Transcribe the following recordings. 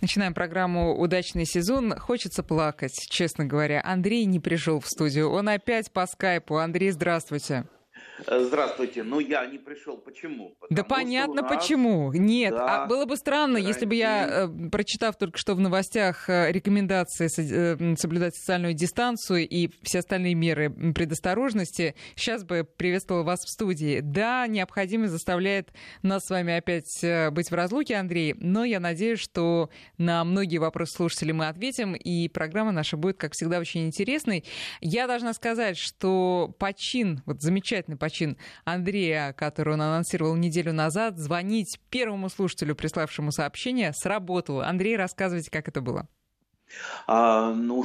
Начинаем программу «Удачный сезон». Хочется плакать, честно говоря. Андрей не пришел в студию. Он опять по скайпу. Андрей, здравствуйте. Э, здравствуйте. Ну, я не пришел. Почему? Потому да понятно нас... почему. Нет, да, а было бы странно, если бы я, э, прочитав только что в новостях э, рекомендации соблюдать социальную дистанцию и все остальные меры предосторожности, сейчас бы приветствовала вас в студии. Да, необходимость заставляет нас с вами опять быть в разлуке, Андрей, но я надеюсь, что на многие вопросы слушателей мы ответим, и программа наша будет, как всегда, очень интересной. Я должна сказать, что почин, вот замечательный почин почин Андрея, который он анонсировал неделю назад, звонить первому слушателю, приславшему сообщение, сработало. Андрей, рассказывайте, как это было. А, ну,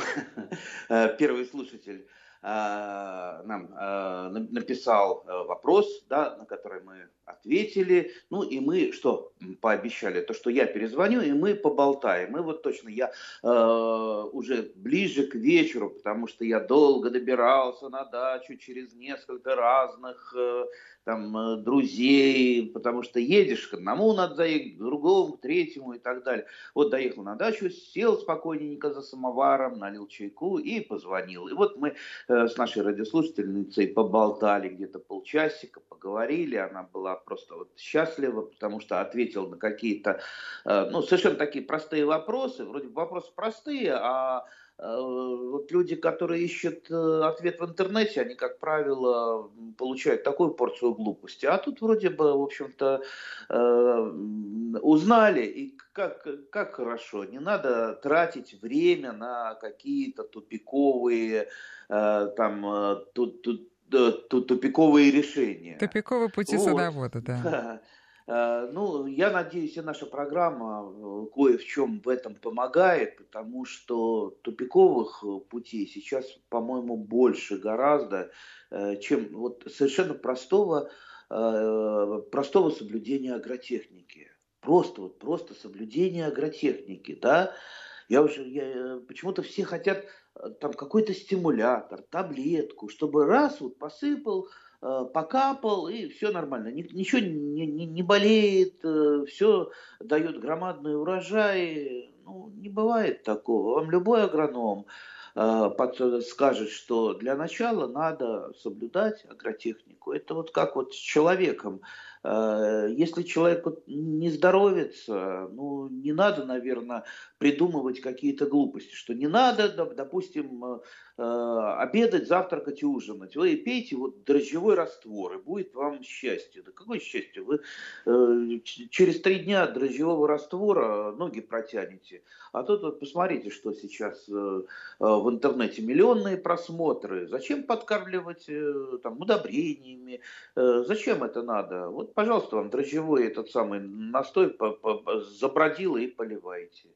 первый слушатель а, нам а, написал э, вопрос, да, на который мы ответили. Ну и мы что пообещали? То, что я перезвоню, и мы поболтаем. И вот точно я э, уже ближе к вечеру, потому что я долго добирался на дачу через несколько разных э, там э, друзей, потому что едешь к одному надо заехать, к другому, к третьему и так далее. Вот доехал на дачу, сел спокойненько за самоваром, налил чайку и позвонил. И вот мы э, с нашей радиослушательницей поболтали где-то полчасика, поговорили, она была просто вот счастлива, потому что ответил на какие-то, э, ну, совершенно такие простые вопросы, вроде бы вопросы простые, а Э, вот люди, которые ищут э, ответ в интернете, они, как правило, получают такую порцию глупости. А тут вроде бы, в общем-то, узнали, и как, как хорошо. Не надо тратить время на какие-то тупиковые там, тупиковые решения. Тупиковые пути вот. садовода, да. Э, ну, я надеюсь, и наша программа э, кое в чем в этом помогает, потому что тупиковых э, путей сейчас, по-моему, больше гораздо, чем вот совершенно простого, простого соблюдения агротехники. Просто вот просто соблюдение агротехники, да. Я уже, я, почему-то все хотят там какой-то стимулятор, таблетку, чтобы раз вот посыпал, Э, покапал, и все нормально. Ничего не, не, не болеет, э, все дает громадный урожай. Ну, не бывает такого. Вам любой агроном э, скажет, что для начала надо соблюдать агротехнику. Это вот как вот с человеком. Э, если человек не здоровится, ну, не надо, наверное, придумывать какие-то глупости, что не надо, допустим, э, э, обедать, завтракать и ужинать. Вы пейте вот дрожжевой раствор, и будет вам счастье. Да какое счастье? Вы через три дня дрожжевого раствора ноги протянете. А тут вот посмотрите, что сейчас в интернете. Миллионные просмотры. Зачем подкармливать там, удобрениями? Зачем это надо? Вот пожалуйста, вам дрожжевой этот самый настой забродило и поливайте.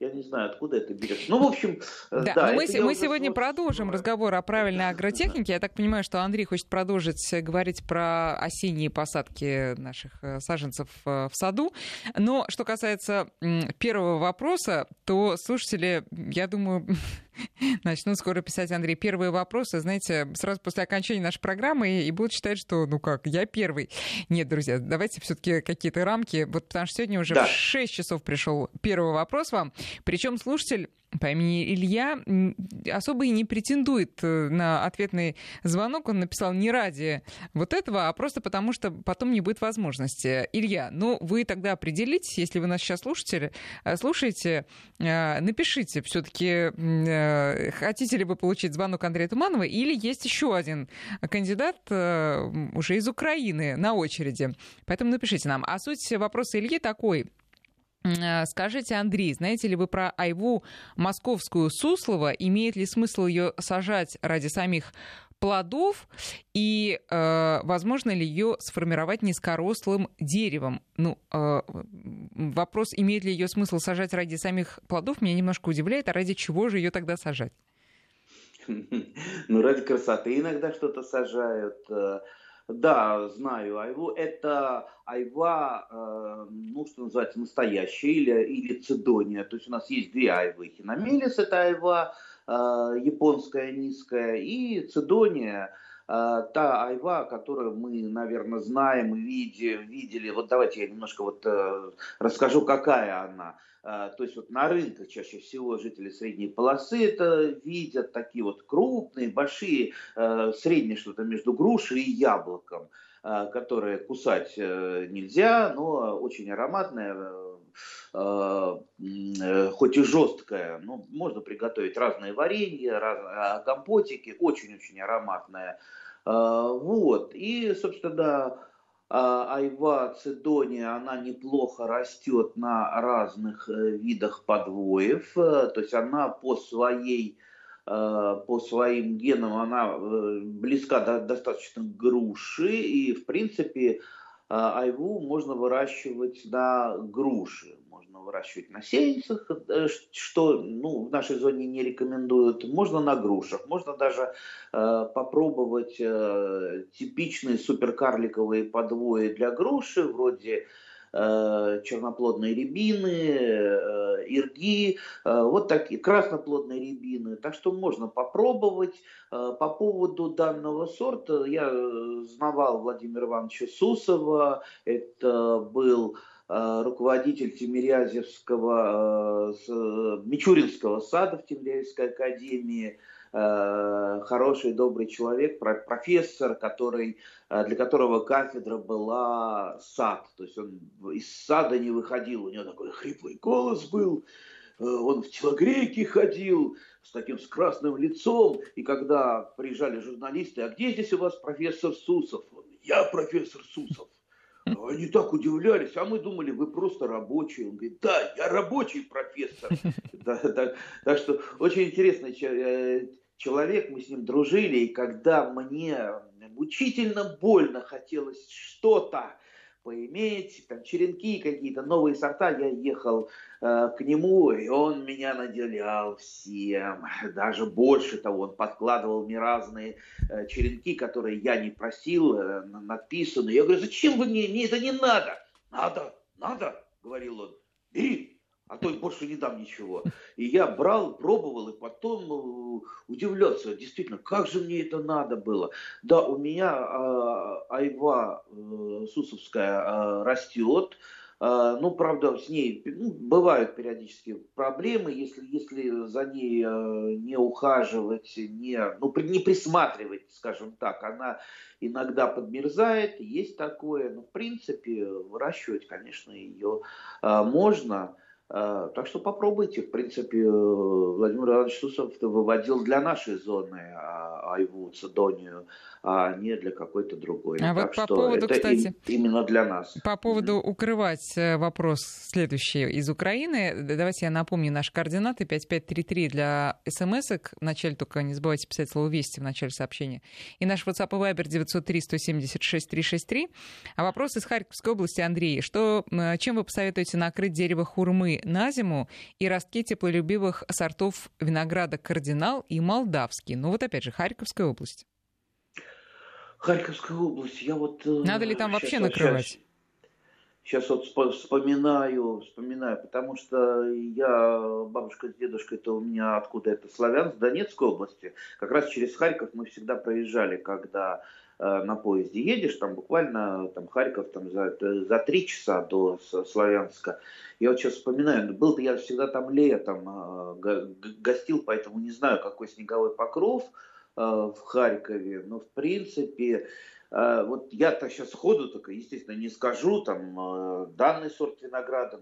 Я не знаю, откуда это берется. Ну, в общем, э, да. да мы, мы сегодня продолжим разговор о правильной агротехнике. Я так понимаю, что Андрей хочет продолжить говорить про осенние посадки наших э, саженцев э, в саду. Но что касается первого вопроса, то слушатели, я думаю, начнут скоро писать, Андрей, первые вопросы, знаете, сразу после окончания нашей программы и будут считать, что, ну как, я первый. Нет, друзья, давайте все-таки какие-то рамки, вот потому что сегодня уже да. в 6 часов пришел первый вопрос вам, причем слушатель по имени Илья особо и не претендует э, на ответный звонок. Он написал не ради вот этого, а просто потому, что потом не будет возможности. Илья, ну вы тогда определитесь, если вы нас сейчас слушаете, э, слушаете, э, напишите все-таки, хотите ли вы получить звонок Андрея Туманова, или есть еще один кандидат уже из Украины на очереди. Поэтому напишите нам. А суть вопроса Ильи такой. Э, скажите, Андрей, знаете ли вы про айву московскую Суслова? Имеет ли смысл ее сажать ради самих плодов и э, возможно ли ее сформировать низкорослым деревом? Ну, э, вопрос, имеет ли ее смысл сажать ради самих плодов, меня немножко удивляет, а ради чего же ее тогда сажать? Ну, ради красоты иногда что-то сажают. Э, да, знаю айву. Это айва, э, ну, что называется, настоящая или, или цидония. То есть у нас есть две айвы. Хиномелис – это айва э, японская низкая, и цидония та айва, которую мы, наверное, знаем, види, видели. Вот давайте я немножко вот расскажу, какая она. То есть вот на рынках чаще всего жители средней полосы это видят такие вот крупные, большие, средние что-то между грушей и яблоком. А, которые кусать э, нельзя, но очень ароматная, э, хоть и жесткая, но можно приготовить разные варенья, а, компотики, очень-очень ароматная. А, вот, и, собственно, да, айва цидония, она неплохо растет на разных видах подвоев, то есть она по своей Э, по своим генам она э, близка до, достаточно к груши, и в принципе э, айву можно выращивать на груши, выращивать на сеянцах, что ну, в нашей зоне не рекомендуют, можно на грушах, можно даже э, попробовать э, типичные суперкарликовые подвои для груши, вроде Э, черноплодные рябины, э, ирги, э, вот такие красноплодные рябины. Так что можно попробовать. По поводу данного сорта я знавал Владимира Ивановича Сусова. Это был руководитель Тимирязевского, Мичуринского сада в Тимирязевской академии. Э, хороший, добрый человек, профессор, который, э, для которого кафедра была сад. То есть он из сада не выходил, у него такой хриплый голос был, э, он в телогрейке ходил с таким с красным лицом, и когда приезжали журналисты, а где здесь у вас профессор Сусов? Я профессор Сусов. Они так удивлялись, а мы думали, вы просто рабочий. Он говорит, да, я рабочий профессор. Так что очень интересный э, человек, мы с ним дружили, и когда мне мучительно больно хотелось что-то поиметь, там черенки какие-то, новые сорта, я ехал э, к нему, и он меня наделял всем, даже больше того, он подкладывал мне разные э, черенки, которые я не просил, э, написанные. Я говорю, зачем вы мне, мне это не надо. Надо, надо, говорил он, бери, а то больше не дам ничего. И я брал, пробовал, и потом э, удивлялся, действительно, как же мне это надо было. Да, у меня э, айва э, сусовская э, растет, э, ну, правда, с ней ну, бывают периодически проблемы, если, если за ней э, не ухаживать, не, ну, не присматривать, скажем так, она иногда подмерзает, есть такое, но в принципе выращивать, конечно, ее э, можно. А, так что попробуйте. В принципе, э, Владимир Иванович Сусов выводил для нашей зоны а, Айву, Цедонию, а не для какой-то другой. А так вот по поводу, это кстати, именно для нас. По поводу mm-hmm. укрывать э, вопрос следующий из Украины. Давайте я напомню наши координаты. 5533 для смс -ок. Вначале только не забывайте писать слово «Вести» в начале сообщения. И наш WhatsApp и Viber 903 176 363. А вопрос из Харьковской области, Андрей. Что, чем вы посоветуете накрыть дерево хурмы на зиму и ростки теплолюбивых сортов винограда «Кардинал» и «Молдавский». Ну вот опять же, Харьковская область. Харьковская область, я вот... Э, Надо ли там вообще накрывать? Сейчас, сейчас вот вспоминаю, вспоминаю, потому что я, бабушка с дедушкой, это у меня откуда это, славян, с Донецкой области. Как раз через Харьков мы всегда проезжали, когда на поезде едешь, там буквально там Харьков там за, за три часа до Славянска. Я вот сейчас вспоминаю, был-то я всегда там летом э, гостил, поэтому не знаю, какой снеговой покров э, в Харькове, но в принципе вот я-то сейчас ходу только, естественно, не скажу, там, а, данный сорт винограда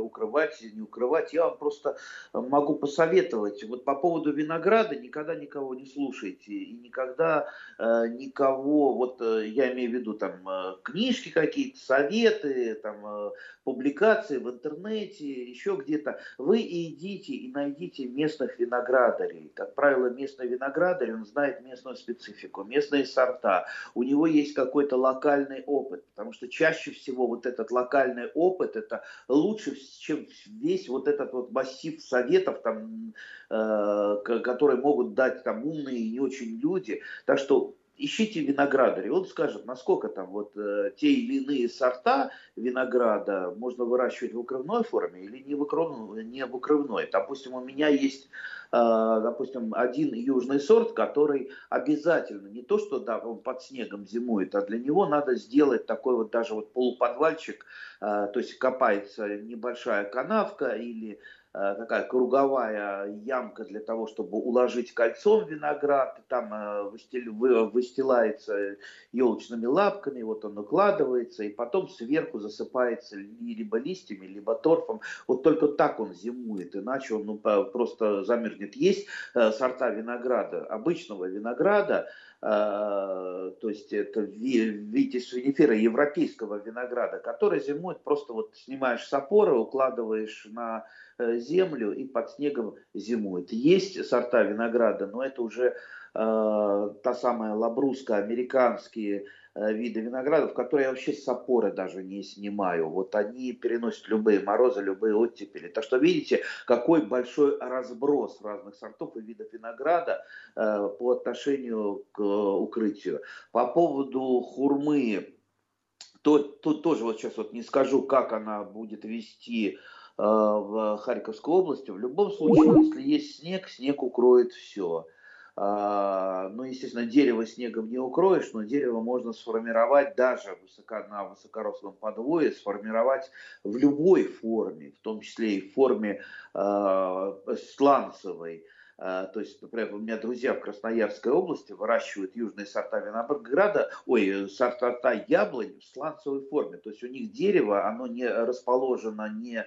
укрывать, не укрывать. Я вам просто могу посоветовать. Вот по поводу винограда никогда никого не слушайте. И никогда а, никого, вот я имею в виду там книжки какие-то, советы, там, публикации в интернете, еще где-то. Вы идите и найдите местных виноградарей. Как правило, местный виноградарь, он знает местную специфику, местные сорта. У него него есть какой-то локальный опыт, потому что чаще всего вот этот локальный опыт это лучше, чем весь вот этот вот массив советов, там, э, которые могут дать там умные и не очень люди. Так что ищите виноградаря, он скажет, насколько там вот э, те или иные сорта винограда можно выращивать в укрывной форме или не в укрывной. Не в укрывной. Допустим, у меня есть допустим, один южный сорт, который обязательно, не то, что да, он под снегом зимует, а для него надо сделать такой вот даже вот полуподвальчик, то есть копается небольшая канавка или Э, такая круговая ямка для того, чтобы уложить кольцом виноград, там э, выстилается елочными лапками, вот он укладывается, и потом сверху засыпается либо листьями, либо торфом. Вот только так он зимует, иначе он ну, просто замерзнет. Есть э, сорта винограда, обычного винограда, то есть это витис винифера европейского винограда, который зимует, просто вот снимаешь с опоры, укладываешь на Э, землю и под снегом зимует. Есть сорта винограда, но это уже э, та самая лабруска, американские э, виды виноградов, которые я вообще с опоры даже не снимаю. Вот они переносят любые морозы, любые оттепели. Так что видите, какой большой разброс разных сортов и видов винограда э, по отношению к укрытию. По поводу хурмы, то, тут тоже вот сейчас вот не скажу, как она будет вести Э, в Харьковской области. В любом случае, если есть снег, снег укроет все. А, ну, естественно, дерево снегом не укроешь, но дерево можно сформировать даже высоко, на высокорослом подвое, сформировать в любой форме, в том числе и в форме э, сланцевой. Э, то есть, например, у меня друзья в Красноярской области выращивают южные сорта винограда, ой, сорта яблонь в сланцевой форме. То есть у них дерево, оно не расположено не Э,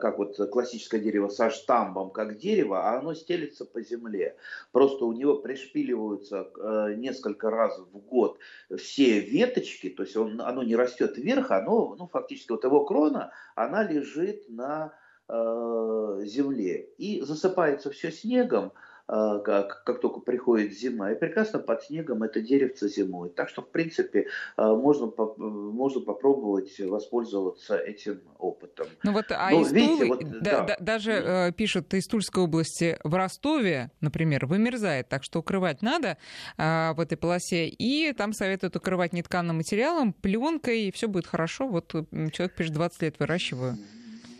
как вот классическое дерево со штамбом, как дерево, а оно стелится по земле. Просто у него пришпиливаются э, несколько раз в год все веточки, то есть он, оно не растет вверх, оно, ну, фактически вот его крона, она лежит на э, земле и засыпается все снегом, как, как только приходит зима, и прекрасно под снегом это деревце зимует. Так что, в принципе, а, можно, можно попробовать воспользоваться этим опытом. Ну вот, а Но, из видите, Тулы, вот, да, да. даже э, пишут из Тульской области, в Ростове, например, вымерзает, так что укрывать надо э, в этой полосе, и там советуют укрывать нетканным материалом, пленкой, и все будет хорошо. Вот человек пишет, 20 лет выращиваю.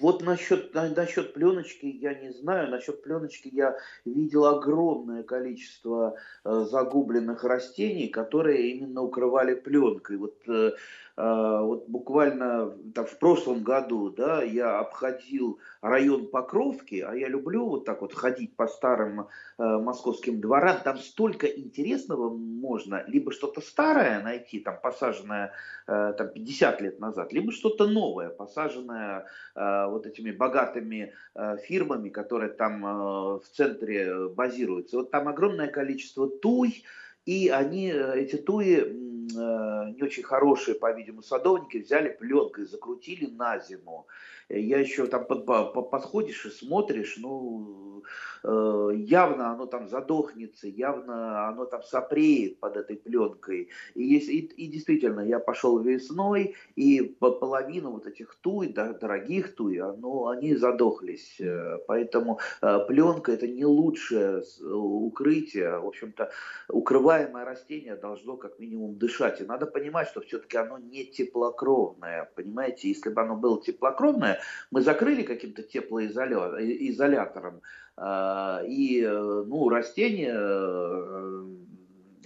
Вот насчет, насчет пленочки я не знаю. Насчет пленочки я видел огромное количество э, загубленных растений, которые именно укрывали пленкой. Вот э, вот буквально там, в прошлом году да, я обходил район Покровки, а я люблю вот так вот ходить по старым э, московским дворам, там столько интересного можно, либо что-то старое найти, там посаженное э, там, 50 лет назад, либо что-то новое, посаженное э, вот этими богатыми э, фирмами, которые там э, в центре базируются. Вот там огромное количество туй, и они, эти туи, не очень хорошие, по-видимому, садовники, взяли пленкой, закрутили на зиму. Я еще там под, подходишь и смотришь, ну, э, явно оно там задохнется, явно оно там сопреет под этой пленкой. И, и, и действительно, я пошел весной, и половину вот этих туй, да, дорогих туй, оно, они задохлись. Поэтому пленка это не лучшее укрытие. В общем-то, укрываемое растение должно как минимум дышать. И надо понимать, что все-таки оно не теплокровное. Понимаете, если бы оно было теплокровное, мы закрыли каким-то теплоизолятором, и ну, растение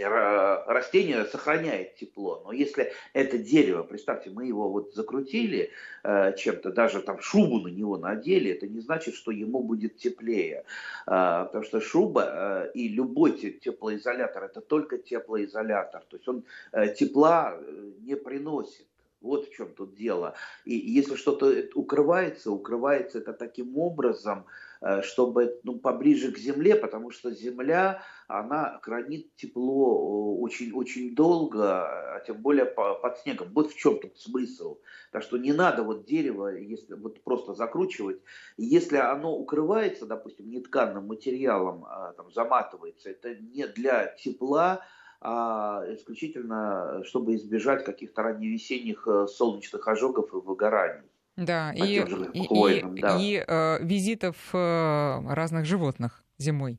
растение сохраняет тепло. Но если это дерево, представьте, мы его вот закрутили э, чем-то, даже там шубу на него надели, это не значит, что ему будет теплее. Э, потому что шуба э, и любой теплоизолятор это только теплоизолятор. То есть он э, тепла э, не приносит. Вот в чем тут дело. И если что-то укрывается, укрывается это таким образом, э, чтобы ну, поближе к земле, потому что земля, она хранит тепло очень-очень долго, а тем более под снегом. Вот в чем тут смысл. Так что не надо вот дерево если вот просто закручивать. Если оно укрывается, допустим, нетканным материалом, а, там, заматывается, это не для тепла, а исключительно, чтобы избежать каких-то ранневесенних э, солнечных ожогов и выгораний. Да, и, и, да. и, и э, визитов э, разных животных зимой.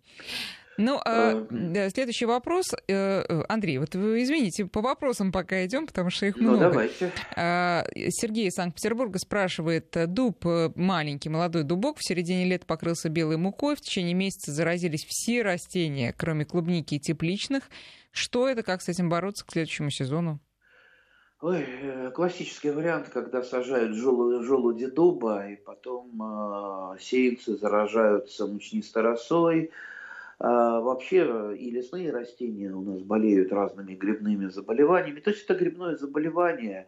Ну, а, э, следующий вопрос. Э, Андрей, вот вы извините, по вопросам пока идем, потому что их ну, много. Ну, давайте. А, Сергей из Санкт-Петербурга спрашивает. Дуб, маленький молодой дубок, в середине лета покрылся белой мукой, в течение месяца заразились все растения, кроме клубники и тепличных. Что это, как с этим бороться к следующему сезону? Ой, э, классический вариант, когда сажают желуди, дуба, и потом э, сеянцы заражаются мучнистой росой. А, вообще и лесные растения у нас болеют разными грибными заболеваниями. То есть это грибное заболевание.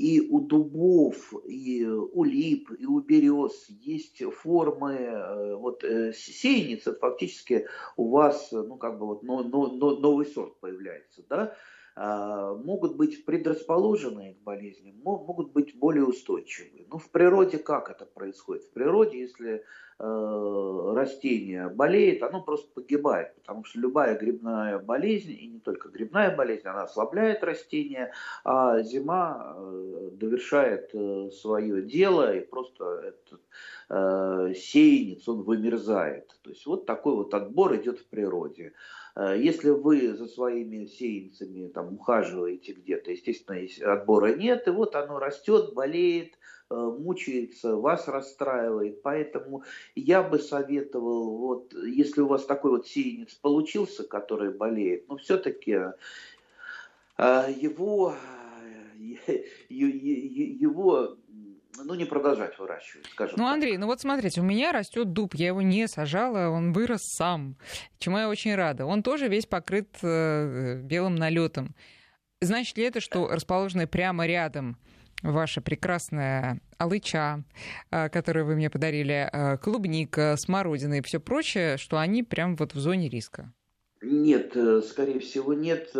И у дубов, и у лип, и у берез есть формы, э, вот э, сеяница фактически у вас, ну как бы вот но, но, но, новый сорт появляется, да, могут быть предрасположенные к болезням, могут быть более устойчивые. Ну, в природе как это происходит? В природе, если э, растение болеет, оно просто погибает, потому что любая грибная болезнь, и не только грибная болезнь, она ослабляет растение, а зима э, довершает э, свое дело, и просто этот сеянец, он вымерзает. То есть вот такой вот отбор идет в природе. Э, если вы за своими сеянцами там, ухаживаете где-то, естественно, отбора нет, и вот оно растет, болеет, э, мучается, вас расстраивает. Поэтому я бы советовал, вот, если у вас такой вот сеянец получился, который болеет, но все-таки э, его, его ну, не продолжать выращивать, скажем Ну, так. Андрей, ну вот смотрите, у меня растет дуб, я его не сажала, он вырос сам, чему я очень рада. Он тоже весь покрыт э, белым налетом. Значит ли это, что расположенный прямо рядом ваша прекрасная алыча, э, которую вы мне подарили, э, клубника, смородина и все прочее, что они прям вот в зоне риска? Нет, скорее всего нет.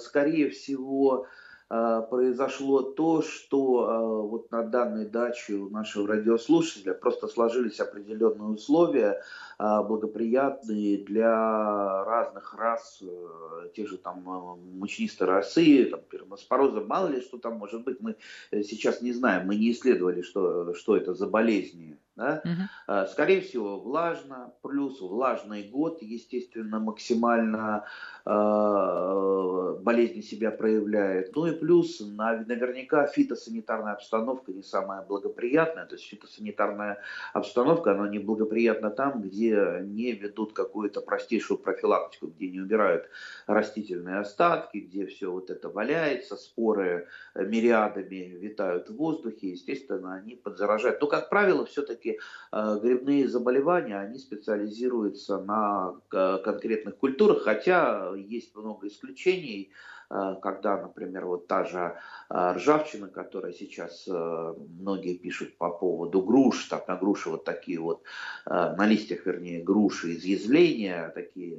Скорее всего произошло то, что а, вот на данной даче у нашего радиослушателя просто сложились определенные условия, а, благоприятные для разных рас, э, тех же там мучнистой расы, там, пермоспороза, мало ли что там может быть, мы э, сейчас не знаем, мы не исследовали, что, что это за болезни. Да? Угу. Скорее всего, влажно, плюс влажный год, естественно, максимально э, болезнь себя проявляет. Ну и плюс наверняка фитосанитарная обстановка не самая благоприятная. То есть фитосанитарная обстановка, она неблагоприятна там, где не ведут какую-то простейшую профилактику, где не убирают растительные остатки, где все вот это валяется, споры мириадами витают в воздухе, естественно, они подзаражают. Но, как правило, все-таки все э, грибные заболевания, они специализируются на э, конкретных культурах, хотя есть много исключений, когда, например, вот та же ржавчина, которая сейчас многие пишут по поводу груш, так на груши вот такие вот, на листьях, вернее, груши изъязвления, такие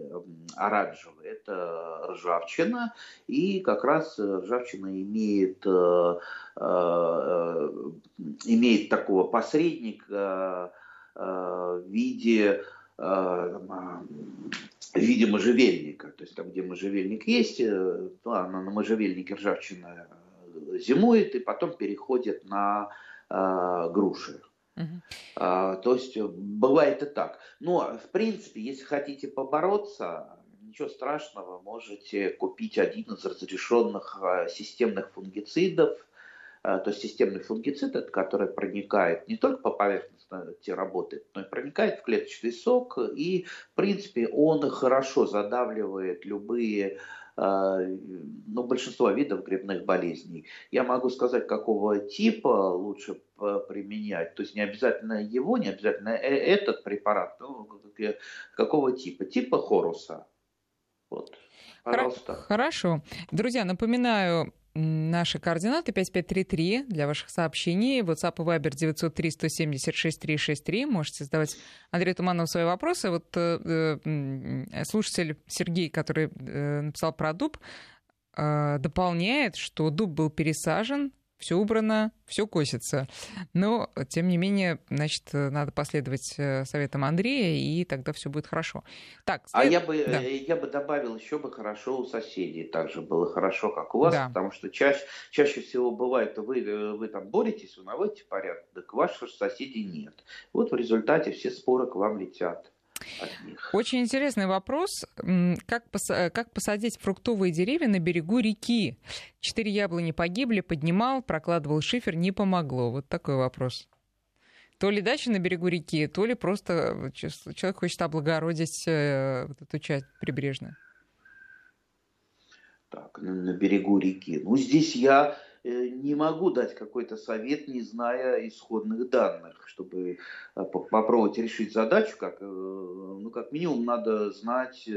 оранжевые, это ржавчина, и как раз ржавчина имеет имеет такого посредника в виде в виде можжевельника. То есть там, где можжевельник есть, то она на можжевельнике ржавчина зимует и потом переходит на э, груши. Uh-huh. А, то есть бывает и так. Но, в принципе, если хотите побороться, ничего страшного, можете купить один из разрешенных системных фунгицидов – Э, то есть системный фунгицид, который проникает не только по поверхности работает, но и проникает в клеточный сок, и, в принципе, он хорошо задавливает любые э, ну, большинство видов грибных болезней. Я могу сказать, какого типа лучше применять. То есть не обязательно его, не обязательно э, этот препарат, но какого типа? Типа хоруса. Вот. Пожалуйста. Хорошо. Друзья, напоминаю, Наши координаты 5533 для ваших сообщений. WhatsApp и Viber 903-176-363. Можете задавать Андрею Туманову свои вопросы. Вот э, э, слушатель Сергей, который э, написал про дуб, э, дополняет, что дуб был пересажен все убрано, все косится. Но, тем не менее, значит, надо последовать э, советам Андрея, и тогда все будет хорошо. Так, а след... А я бы, да. Э, я бы добавил, еще бы хорошо у соседей также было хорошо, как у вас, да. потому что чаще, чаще всего бывает, вы, э, вы там боретесь, вы наводите порядок, так ваших соседей нет. Вот в результате все споры к вам летят. Очень интересный вопрос. Как, пос... как посадить фруктовые деревья на берегу реки? Четыре яблони погибли, поднимал, прокладывал шифер, не помогло. Вот такой вопрос. То ли дача на берегу реки, то ли просто человек хочет облагородить э, вот эту часть прибрежную. Так, на берегу реки. Ну, здесь я Э, не могу дать какой-то совет, не зная исходных данных, чтобы э, попробовать решить задачу, как, э, ну, как минимум надо знать,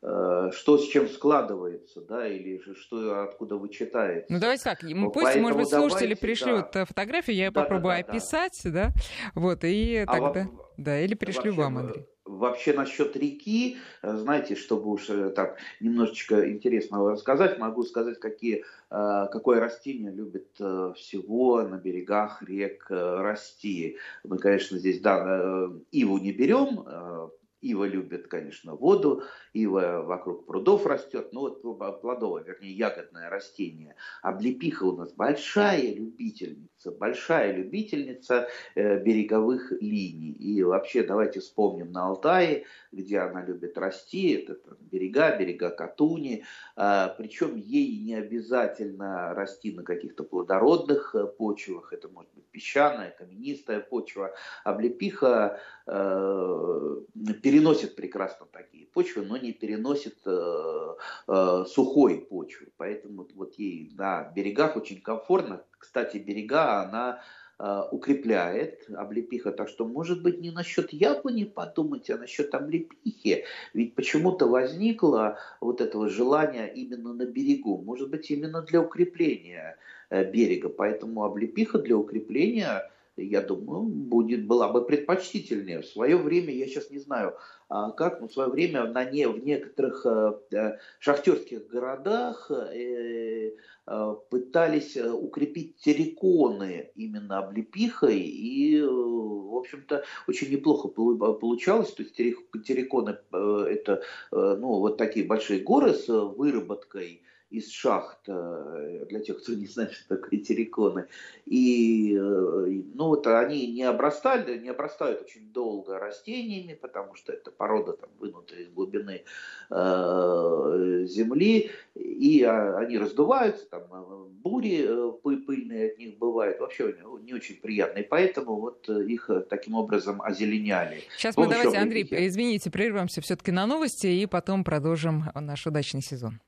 что с чем складывается, да, или же что откуда вычитается. Ну давайте так, мы пусть, Поэтому может быть, слушатели давайте, пришлют да. фотографию, я да, попробую да, да, описать, да. да, вот, и а тогда, во... да, или пришлю вообще, вам, Андрей. Вообще насчет реки, э, знаете, чтобы уж э, так немножечко интересного рассказать, могу сказать, какие, э, какое растение любит всего на берегах рек расти. Мы, конечно, здесь да, иву не берем, Ива любит, конечно, воду, ива вокруг прудов растет, ну вот плодовое, вернее, ягодное растение. Облепиха у нас большая любительница, большая любительница э, береговых линий. И вообще давайте вспомним на Алтае, где она любит расти, это берега, берега Катуни, э, причем ей не обязательно расти на каких-то плодородных э, почвах, это может быть песчаная, каменистая почва. Облепиха э, переносит прекрасно такие почвы, но не переносит э, э, сухой почвы. Поэтому вот ей на берегах очень комфортно. Кстати, берега она э, укрепляет облепиха. Так что, может быть, не насчет яблони подумать, а насчет облепихи. Ведь почему-то возникло вот этого желания именно на берегу. Может быть, именно для укрепления э, берега. Поэтому облепиха для укрепления я думаю, будет, была бы предпочтительнее. В свое время, я сейчас не знаю, а как, но в свое время на не, в некоторых э, э шахтерских городах э, пытались укрепить терриконы именно облепихой, и, в общем-то, очень неплохо получалось. То есть терриконы это ну, вот такие большие горы с выработкой из шахт, э, для тех, кто не знает, что такое терриконы. И э, ну, вот они не обрастали, не обрастают очень долго растениями, потому что это порода там, вынутая из глубины э, земли, и а, они раздуваются, там э, бури пыльные от них бывают, вообще не очень приятные, поэтому вот их таким образом озеленяли. Сейчас мы давайте, Андрей, извините, прервемся все-таки на новости и потом продолжим наш удачный сезон.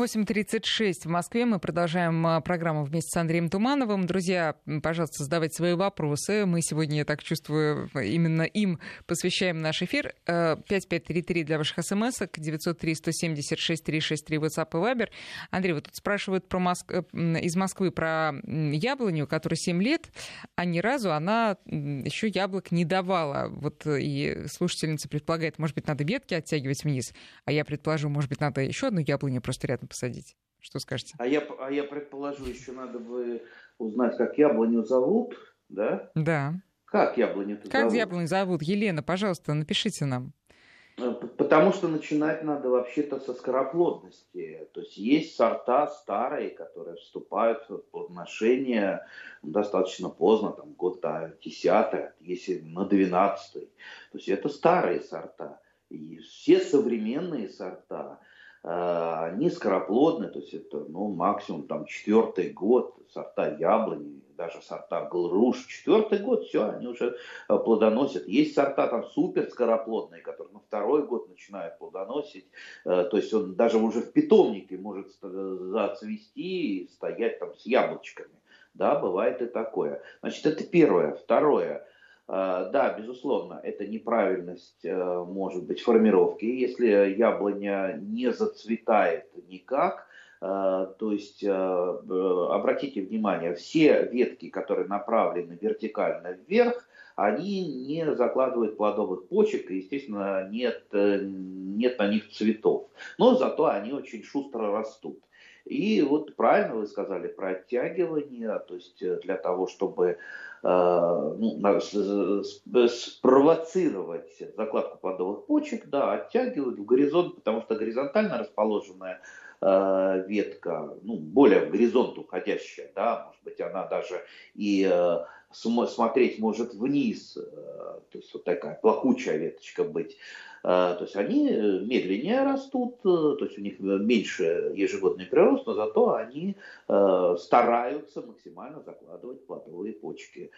8.36 в Москве. Мы продолжаем а, программу вместе с Андреем Тумановым. Друзья, пожалуйста, задавайте свои вопросы. Мы сегодня, я так чувствую, именно им посвящаем наш эфир. 5533 э, для ваших смс 903 176 363 WhatsApp и Viber. Андрей, вот тут спрашивают про Моск... Э, из Москвы про яблоню, которой 7 лет, а ни разу она еще яблок не давала. Вот э, и слушательница предполагает, может быть, надо ветки оттягивать вниз, а я предположу, может быть, надо еще одну яблоню просто рядом посадить. Что скажете? А я, а я предположу, еще надо бы узнать, как яблоню зовут, да? Да. Как яблоню зовут? Как яблоню зовут? Елена, пожалуйста, напишите нам. Э, потому что начинать надо вообще-то со скороплодности. То есть есть сорта старые, которые вступают в плодоношение достаточно поздно, там год до 10, если на 12. То есть это старые сорта. И все современные сорта, они скороплодные, то есть это ну, максимум там четвертый год, сорта яблони, даже сорта груш, четвертый год, все, они уже а, плодоносят. Есть сорта там супер скороплодные, которые на второй год начинают плодоносить, а, то есть он даже уже в питомнике может зацвести и стоять там с яблочками. Да, бывает и такое. Значит, это первое. Второе – Э, да, безусловно, это неправильность, э, может быть, формировки. Если яблоня не зацветает никак, э, то есть, обратите внимание, все ветки, которые направлены вертикально вверх, они не закладывают плодовых почек, и, естественно, нет, нет на них цветов. Но зато они очень шустро растут. И вот правильно вы сказали про оттягивание, то есть для того, чтобы Э, ну, спровоцировать закладку плодовых почек, да, оттягивают в горизонт, потому что горизонтально расположенная э, ветка, ну, более в горизонт уходящая, да, может быть, она даже и э, смотреть может вниз, то есть вот такая плакучая веточка быть. То есть они медленнее растут, то есть у них меньше ежегодный прирост, но зато они стараются максимально закладывать плодовые почки.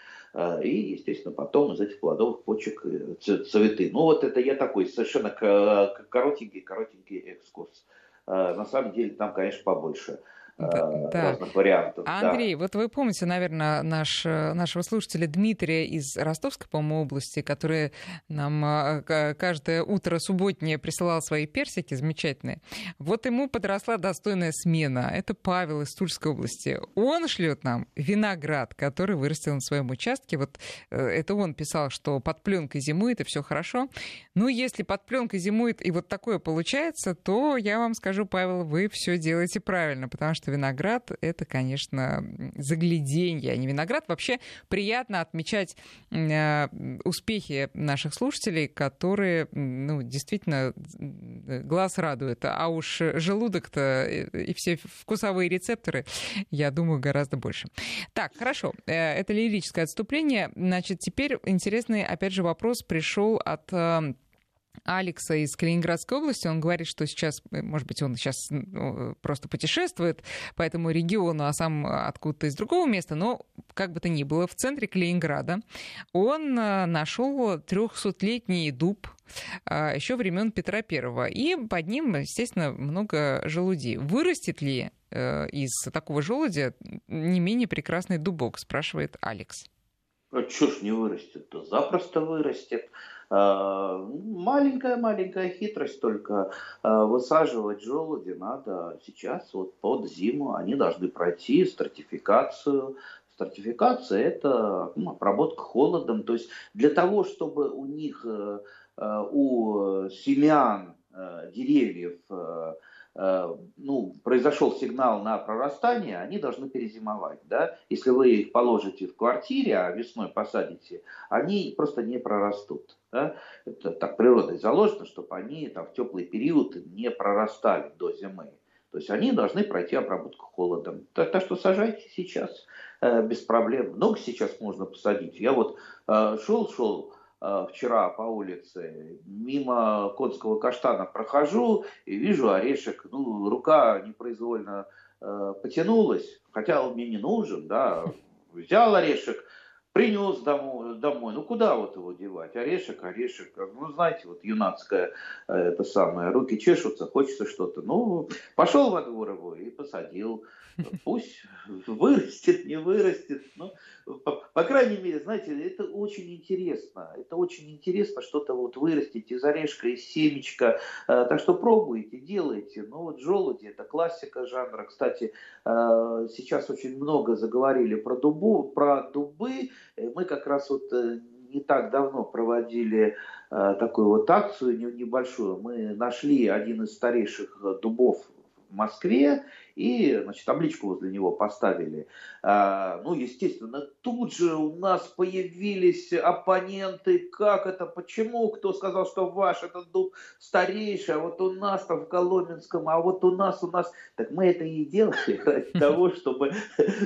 И, естественно, потом из этих плодовых почек цветы. Ну вот это я такой совершенно коротенький-коротенький экскурс. На самом деле там, конечно, побольше. Э, да. разных вариантов. Андрей, да. вот вы помните, наверное, наш, э, нашего слушателя Дмитрия из Ростовской, по-моему, области, который нам э, каждое утро субботнее присылал свои персики замечательные. Вот ему подросла достойная смена. Это Павел из Тульской области. Он шлет нам виноград, который вырастил на своем участке. Вот это он писал, что под пленкой зимует и все хорошо. Ну, если под пленкой зимует и вот такое получается, то я вам скажу, Павел, вы все делаете правильно, потому что виноград — это, конечно, загляденье, а не виноград. Вообще приятно отмечать э, успехи наших слушателей, которые, ну, действительно, глаз радует. А уж желудок-то и все вкусовые рецепторы, я думаю, гораздо больше. Так, хорошо, э, это лирическое отступление. Значит, теперь интересный, опять же, вопрос пришел от э, Алекса из Калининградской области. Он говорит, что сейчас, э, может быть, он сейчас ну, просто путешествует по этому региону, а сам откуда-то из другого места, но как бы то ни было, в центре Калининграда он э, нашел 300-летний дуб а, еще времен Петра Первого. И под ним, естественно, много желудей. Вырастет ли э, из такого желудя не менее прекрасный дубок, спрашивает Алекс. А что ж не вырастет? -то? Запросто вырастет. Маленькая-маленькая хитрость только. А, высаживать желуди надо сейчас, вот под зиму. Они должны пройти стратификацию. Стратификация – это ну, обработка холодом. То есть для того, чтобы у них, э, э, у семян э, деревьев Э, ну, произошел сигнал на прорастание, они должны перезимовать. Да? Если вы их положите в квартире, а весной посадите, они просто не прорастут. Да? Это так природой заложено, чтобы они там, в теплый период не прорастали до зимы. То есть они должны пройти обработку холодом. Так, так что сажайте сейчас э, без проблем. Много сейчас можно посадить. Я вот э, шел-шел, Э, вчера по улице, мимо конского каштана прохожу и вижу орешек, ну, рука непроизвольно э, потянулась, хотя он мне не нужен, да, взял орешек, принес домой, домой, ну куда вот его девать, орешек, орешек, ну знаете, вот юнацкая, э, это самое, руки чешутся, хочется что-то, ну, пошел во двор его и посадил, Пусть вырастет, не вырастет. Но, по, по крайней мере, знаете, это очень интересно. Это очень интересно что-то вот вырастить из орешка, из семечка. Э, так что пробуйте, делайте. Ну вот желуди, это классика жанра. Кстати, э, сейчас очень много заговорили про, дубу, про дубы. Э, мы как раз вот не так давно проводили такую вот акцию небольшую. Мы нашли один из старейших дубов в Москве и значит, табличку возле него поставили. А, ну, естественно, тут же у нас появились оппоненты, как это, почему, кто сказал, что ваш этот дуб старейший, а вот у нас там в Коломенском, а вот у нас, у нас. Так мы это и делали ради того, чтобы,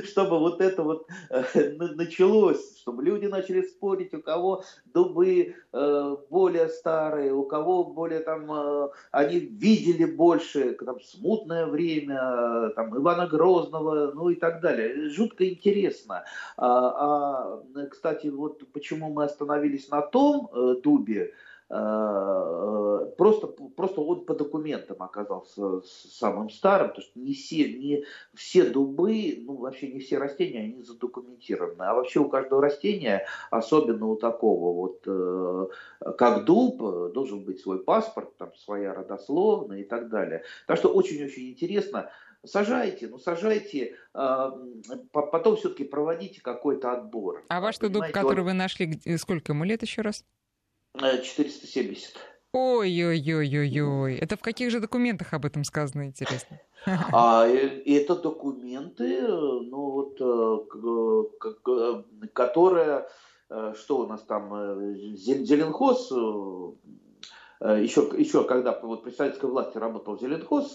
чтобы вот это вот э, началось, чтобы люди начали спорить, у кого дубы э, более старые, у кого более там, э, они видели больше, там, смутное время, там, Ивана Грозного, ну и так далее. Жутко интересно. А, а, кстати, вот почему мы остановились на том э, дубе, э, просто, просто он по документам оказался самым старым, потому что не все, не все дубы, ну вообще не все растения, они задокументированы. А вообще у каждого растения, особенно у такого вот, э, как дуб, должен быть свой паспорт, там своя родословная и так далее. Так что очень-очень интересно, Сажайте, ну сажайте, а, потом все-таки проводите какой-то отбор. А ваш дуб, который вот... вы нашли, сколько ему лет еще раз? 470. Э, Ой-ой-ой-ой-ой. Это в каких же документах об этом сказано, интересно? А, э, это документы, ну вот, э, которые, что у нас там, Зеленхоз еще, еще когда вот при советской власти работал Зеленхоз,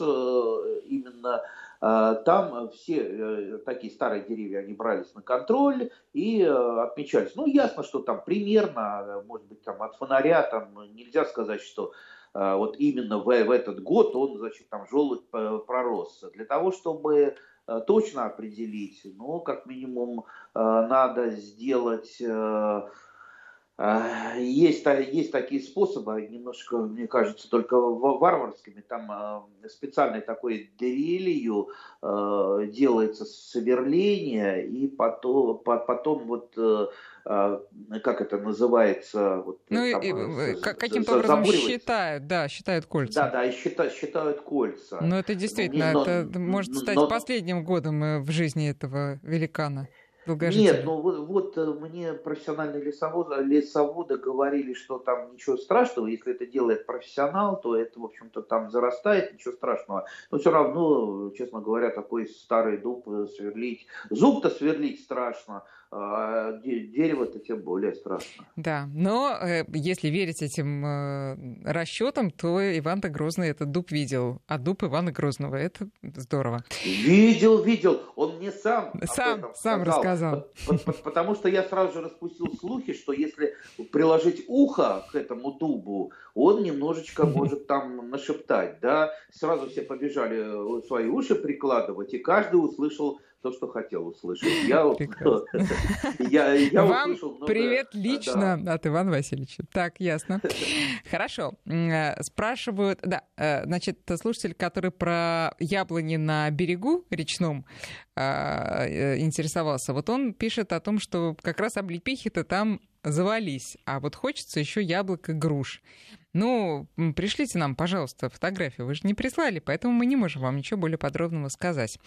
именно там все такие старые деревья, они брались на контроль и отмечались. Ну, ясно, что там примерно, может быть, там от фонаря, там нельзя сказать, что вот именно в, в этот год он, значит, там желудь пророс. Для того, чтобы точно определить, ну, как минимум, надо сделать есть, есть такие способы, немножко, мне кажется, только варварскими. Там а, специальной такой дрелью а, делается сверление, и потом, потом вот э, как это называется? Вот, ну, там, и, каким-то образом считают, да, считают кольца. Да, да, и считают, считают кольца. Но это действительно, но, это может стать но, последним годом э, в жизни этого великана. Нет, ну вот, вот э, мне профессиональные лесоводы, лесоводы говорили, что там ничего страшного, если это делает профессионал, то это, в общем-то, там зарастает, ничего страшного. Но все равно, честно говоря, такой старый дуб э, сверлить, зуб-то сверлить страшно, а дерево-то тем более страшно. Да, но э, если верить этим э, расчетам, то Иван-то Грозный этот дуб видел, а дуб Ивана Грозного, это здорово. Видел, видел, он мне сам Сам, сам рассказал. Потому что я сразу же распустил слухи, что если приложить ухо к этому дубу, он немножечко может там нашептать, да, сразу все побежали э, свои уши прикладывать, и каждый услышал то, что хотел услышать. Я, я, я Вам услышал много... привет лично да. от Ивана Васильевича. Так, ясно. Хорошо. Э, спрашивают, да, э, значит, слушатель, который про яблони на берегу речном э, интересовался, вот он пишет о том, что как раз облепихи-то там завались, а вот хочется еще яблок и груш. Ну, пришлите нам, пожалуйста, фотографию. Вы же не прислали, поэтому мы не можем вам ничего более подробного сказать.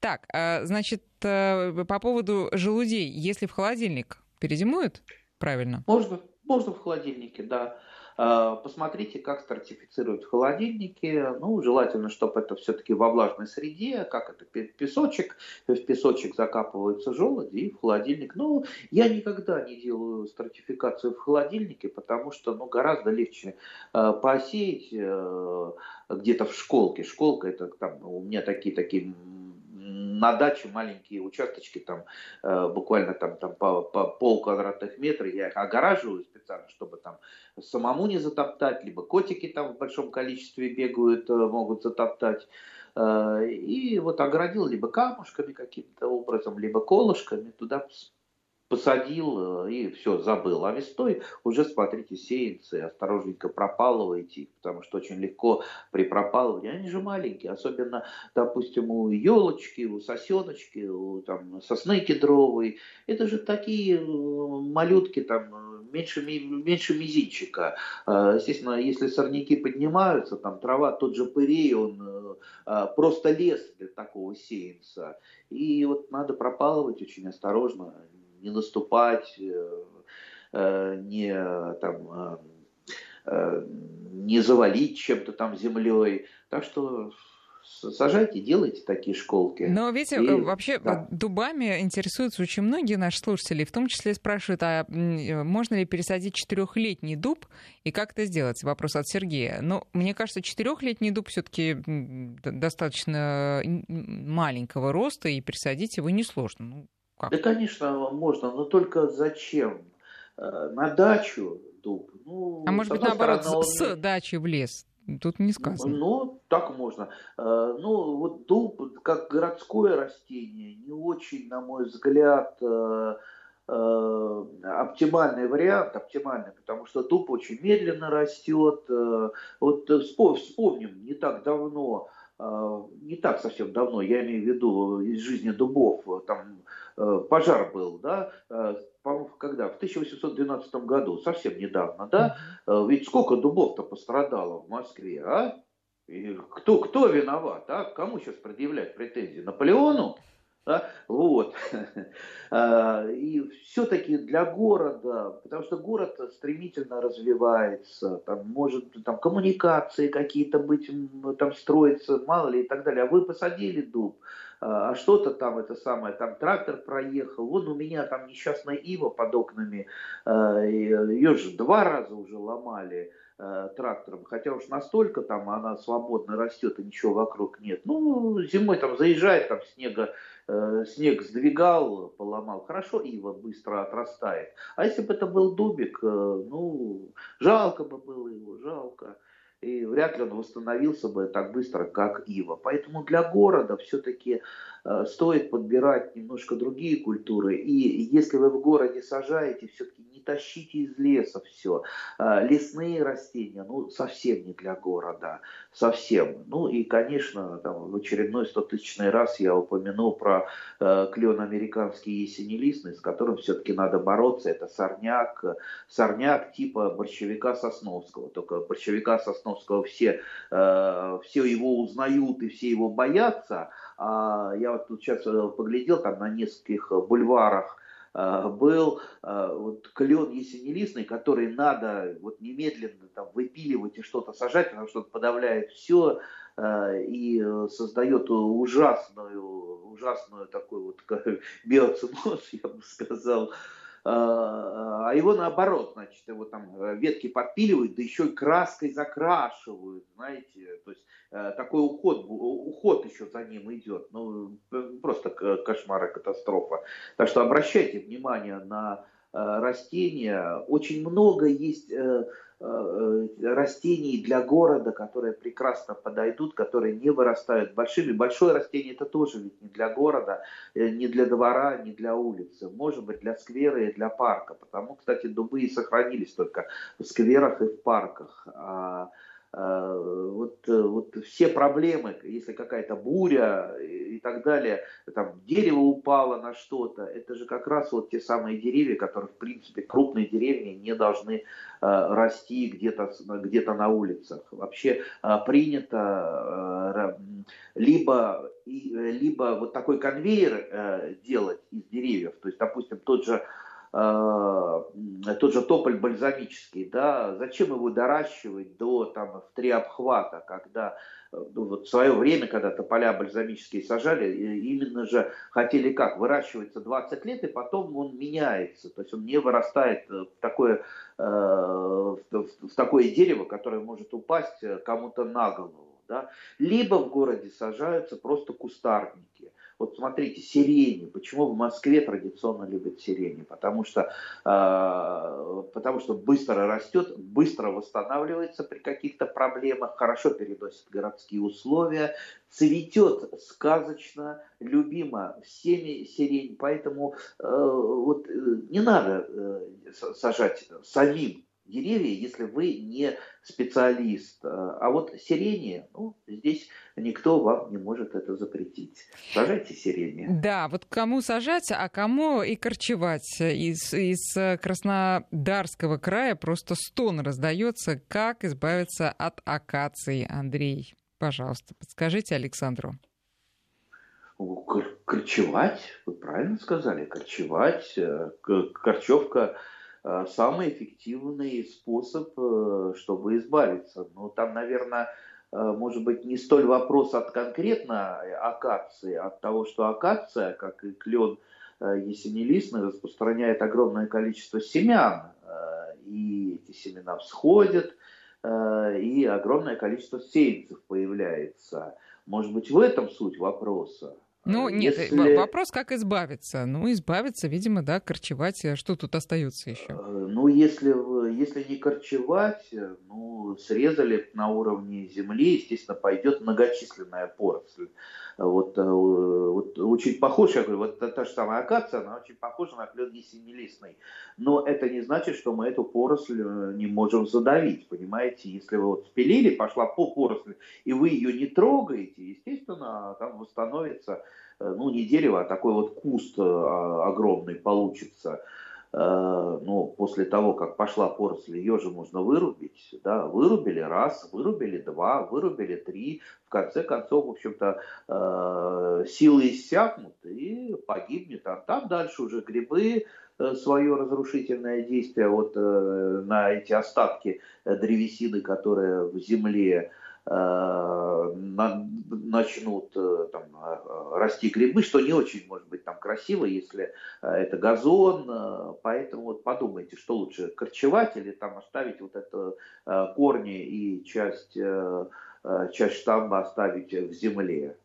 Так, а, значит, э, по поводу желудей. Если в холодильник перезимуют, правильно? Можно, можно в холодильнике, да. А, посмотрите, как стратифицируют в холодильнике. Ну, желательно, чтобы это все-таки во влажной среде, как это песочек. В песочек закапываются желуди и в холодильник. Ну, я никогда не делаю стратификацию в холодильнике, потому что ну, гораздо легче э, посеять э, где-то в школке. Школка это там у меня такие такие на даче маленькие участочки, там э, буквально там, там по, по пол квадратных метра, я их огораживаю специально, чтобы там самому не затоптать, либо котики там в большом количестве бегают, э, могут затоптать. Э, и вот оградил либо камушками каким-то образом, либо колышками, туда посадил э, и все, забыл. А весной уже, смотрите, сеянцы, осторожненько пропалывайте, потому что очень легко при пропалывании, они же маленькие, особенно, допустим, у елочки, у сосеночки, у там, сосны кедровой, это же такие малютки, там, меньше, меньше мизинчика. Э, естественно, если сорняки поднимаются, там трава, тот же пырей, он просто лес для такого сеянца. И вот надо пропалывать очень осторожно, не наступать, э, э, не, там, э, не завалить чем-то там землей. Так что сажайте, делайте такие школки. Но видите, и, вообще да. дубами интересуются очень многие наши слушатели, в том числе спрашивают, а можно ли пересадить четырехлетний дуб и как это сделать? Вопрос от Сергея. Но мне кажется, четырехлетний дуб все-таки достаточно маленького роста, и пересадить его несложно. Ну, как? Да, конечно, можно, но только зачем? Э, на дачу дуб. Ну, а может быть, наоборот, стороны, с, он... с дачи в лес? Тут не сказано. Ну, так можно. Э, ну, вот дуб, как городское растение, не очень, на мой взгляд, э, оптимальный вариант, оптимальный, потому что дуб очень медленно растет. Вот вспомним, не так давно, не так совсем давно, я имею в виду из жизни дубов, там Э, пожар был, да, э, когда? В 1812 году, совсем недавно, да, э, ведь сколько дубов-то пострадало в Москве, а? И кто, кто виноват, а? Кому сейчас предъявлять претензии? Наполеону? Да? Вот. И все-таки для города, потому что город стремительно развивается, там может там коммуникации какие-то быть, там строиться, мало ли и так далее. А вы посадили дуб, а что-то там, это самое, там трактор проехал, вон у меня там несчастная ива под окнами, ее же два раза уже ломали, Э, трактором, хотя уж настолько там она свободно растет и ничего вокруг нет. Ну, зимой там заезжает, там снега, э, снег сдвигал, поломал. Хорошо, ива быстро отрастает. А если бы это был дубик, э, ну, жалко бы было его, жалко и вряд ли он восстановился бы так быстро, как Ива. Поэтому для города все-таки стоит подбирать немножко другие культуры. И если вы в городе сажаете, все-таки не тащите из леса все. Э, лесные растения, ну, совсем не для города. Совсем. Ну и, конечно, там, в очередной стотысячный раз я упомяну про э, клен американский ясенелистный, с которым все-таки надо бороться. Это сорняк, сорняк типа борщевика Сосновского. Только борщевика Сосновского все, э, все его узнают и все его боятся. А я вот тут сейчас э, поглядел там на нескольких бульварах э, был вот клен ясенелистный, который надо вот немедленно там выпиливать и что-то сажать, потому что он подавляет все и создает ужасную, ужасную такой вот биоценоз, я бы сказал, а, а его наоборот, значит, его там э, ветки подпиливают, да еще и краской закрашивают, знаете, то есть э, такой уход, уход еще за ним идет, ну, просто кошмар и катастрофа. Так что обращайте внимание на э, растения, очень много есть Э, растений для города, которые прекрасно подойдут, которые не вырастают большими. Большое растение это тоже ведь не для города, э, не для двора, не для улицы. Может быть для сквера и для парка. Потому, кстати, дубы и сохранились только в скверах и в парках. Э, вот, э, вот все проблемы, если какая-то буря и так далее, там дерево упало на что-то, это же как раз вот те самые деревья, которые, в принципе, крупные деревья не должны э, расти где-то где на улицах. Вообще э, принято э, либо, либо вот такой конвейер э, делать из деревьев, то есть, допустим, тот же Э, тот же тополь бальзамический, да, зачем его доращивать до там, в три обхвата, когда э, ну, вот в свое время, когда тополя бальзамические сажали, именно же хотели как, выращивается 20 лет, и потом он меняется, то есть он не вырастает в такое, э, в такое дерево, которое может упасть кому-то на голову. Да? Либо в городе сажаются просто кустарники. Вот смотрите, сирени. Почему в Москве традиционно любят сирени? Потому что, э, потому что быстро растет, быстро восстанавливается при каких-то проблемах, хорошо переносит городские условия, цветет сказочно, любима всеми сирень. Поэтому э, вот, э, не надо э, сажать самим деревья, если вы не специалист. А вот сирени, ну, здесь никто вам не может это запретить. Сажайте сирени. Да, вот кому сажать, а кому и корчевать. Из, из Краснодарского края просто стон раздается, как избавиться от акации. Андрей, пожалуйста, подскажите Александру. Корчевать, вы правильно сказали, корчевать. Э, корчевка Э, самый эффективный способ, э, чтобы избавиться. Но там, наверное, э, может быть, не столь вопрос от конкретно акации, от того, что акация, как и клен ясенелистный, распространяет огромное количество семян, и эти семена всходят, и огромное количество сеянцев появляется. Может быть, в этом суть вопроса. Ну, нет, Если... вопрос, как избавиться. Ну, избавиться, видимо, да, корчевать. А что тут остается еще? Э, ну, если, если не корчевать, э, ну, срезали на уровне земли, естественно, пойдет многочисленная поросль. Вот, э, вот очень похож, я говорю, вот та же самая акация, она очень похожа на клен несемилистный. Но это не значит, что мы эту поросль не можем задавить, понимаете? Если вы вот спилили, пошла по поросли, и вы ее не трогаете, естественно, там восстановится Э, ну не дерево, а такой вот куст э, огромный получится. Э, ну, после того, как пошла поросль, ее же можно вырубить, да, вырубили раз, вырубили два, вырубили три, в конце концов, в общем-то, силы иссякнут и погибнет, а там дальше уже грибы свое разрушительное действие вот на эти остатки древесины, которые в земле начнут там, расти грибы, что не очень может быть там красиво, если это газон. Поэтому вот подумайте, что лучше, корчевать или там оставить вот это корни и часть, часть штамба оставить в земле.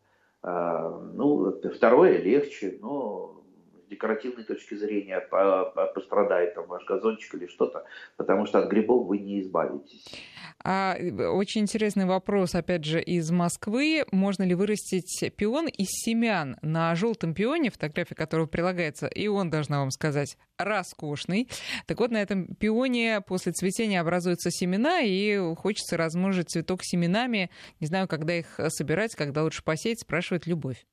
Ну, второе легче, но декоративной точки зрения пострадает там ваш газончик или что-то, потому что от грибов вы не избавитесь. А, очень интересный вопрос, опять же, из Москвы. Можно ли вырастить пион из семян? На желтом пионе, фотография которого прилагается, и он, должна вам сказать, роскошный. Так вот, на этом пионе после цветения образуются семена, и хочется размножить цветок семенами. Не знаю, когда их собирать, когда лучше посеять, спрашивает Любовь.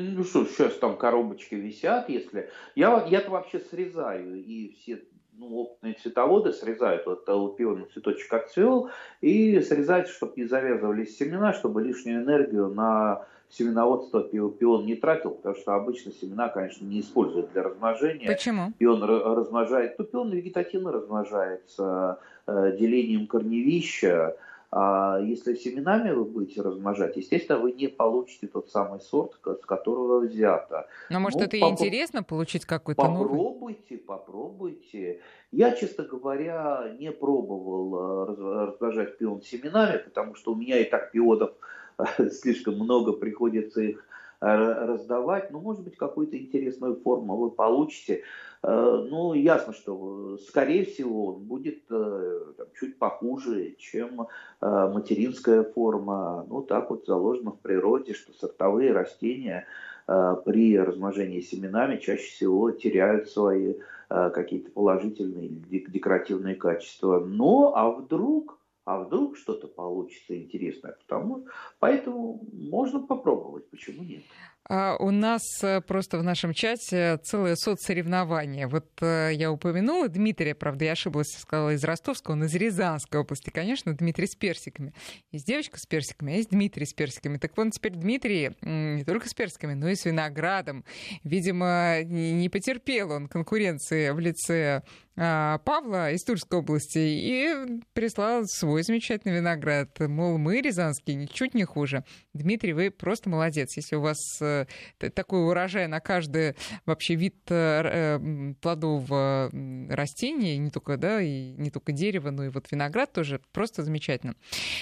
Ну что, сейчас там коробочки висят, если... Я, я-то вообще срезаю, и все ну, опытные цветоводы срезают вот аллопионный цветочек отцвел и срезают, чтобы не завязывались семена, чтобы лишнюю энергию на семеноводство пион не тратил, потому что обычно семена, конечно, не используют для размножения. Почему? Пион размножает, ну, пион вегетативно размножается э, делением корневища, а если семенами вы будете размножать, естественно, вы не получите тот самый сорт, с которого взято. Но может ну, это поп... интересно получить какой-то Попробуйте, новый? попробуйте. Я, честно говоря, не пробовал э, размножать пион семенами, потому что у меня и так пионов слишком много, приходится их э, раздавать. Но, может быть, какую-то интересную форму вы получите. Э, ну, ясно, что, э, скорее всего, он будет э, там, чуть похуже, чем материнская форма. Ну, так вот заложено в природе, что сортовые растения при размножении семенами чаще всего теряют свои какие-то положительные декоративные качества. Но, а вдруг а вдруг что-то получится интересное. Потому, поэтому можно попробовать, почему нет. А у нас э, просто в нашем чате целое соцсоревнование. Вот э, я упомянула Дмитрия, правда, я ошиблась, сказала из Ростовской, он из Рязанской области, конечно, Дмитрий с персиками. Есть девочка с персиками, а есть Дмитрий с персиками. Так вот, теперь Дмитрий не только с персиками, но и с виноградом. Видимо, не потерпел он конкуренции в лице а, Павла из Тульской области и прислал свой замечательный виноград. Мол, мы, рязанские, ничуть не хуже. Дмитрий, вы просто молодец. Если у вас э, такой урожай на каждый вообще вид э, э, плодового растения, не только, да, и не только дерево, но и вот виноград тоже просто замечательно.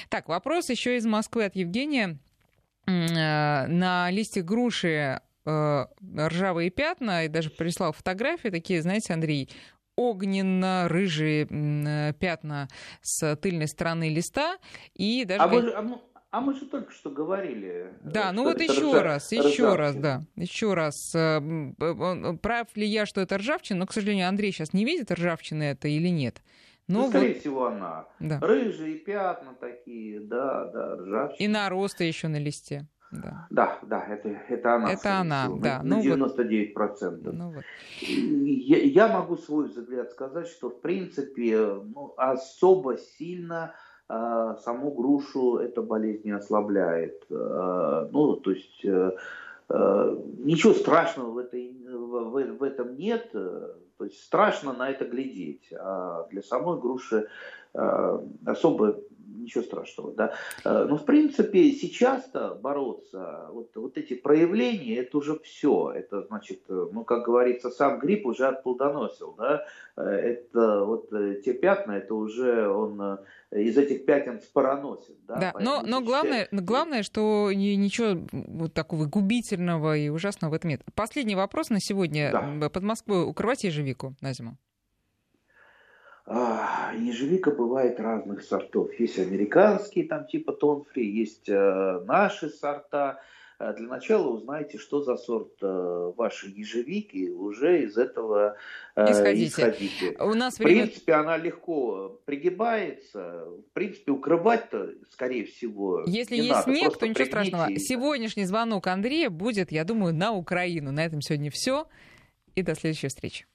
Так, вопрос еще из Москвы от Евгения. На листе груши ржавые пятна, и даже прислал фотографии такие, знаете, Андрей, огненно-рыжие э, пятна с тыльной стороны листа. И даже... А, вы, а, а мы же только что говорили. Да, ну вот еще ржа... раз, еще раз, да, еще раз. Э, прав ли я, что это ржавчина? Но, к сожалению, Андрей сейчас не видит ржавчины это или нет. Но ну, скорее вот... всего, она. Да. Рыжие пятна такие, да, да, ржавчина. И наросты еще на листе. Да, да, да это, это она. Это она, всего, да. На, ну, 99%. Вот, ну, вот. Я, я могу свой взгляд сказать, что в принципе ну, особо сильно э, саму грушу эта болезнь не ослабляет. Э, ну, то есть э, э, ничего страшного в, этой, в, в этом нет. То есть страшно на это глядеть. А для самой груши э, особо ничего страшного, да. Э, но в принципе сейчас-то бороться, вот, вот эти проявления, это уже все, это значит, э, ну как говорится, сам грипп уже отплодоносил, да, э, это вот те пятна, это уже он из этих пятен спороносит, да. Да, но, но главное, главное, что ничего вот такого губительного и ужасного в этом нет. Последний вопрос на сегодня. Да. Под Москвой укрывать ежевику на зиму? Ежевика бывает разных сортов. Есть американские, там типа тонфри, есть э, наши сорта. Э, для начала узнайте, что за сорт э, вашей ежевики, уже из этого исходите. исходите. У нас в принципе, она легко пригибается. В принципе, укрывать-то, скорее всего, Если не есть надо. снег, Просто то ничего страшного. И... Сегодняшний звонок Андрея будет, я думаю, на Украину. На этом сегодня все. И до следующей встречи.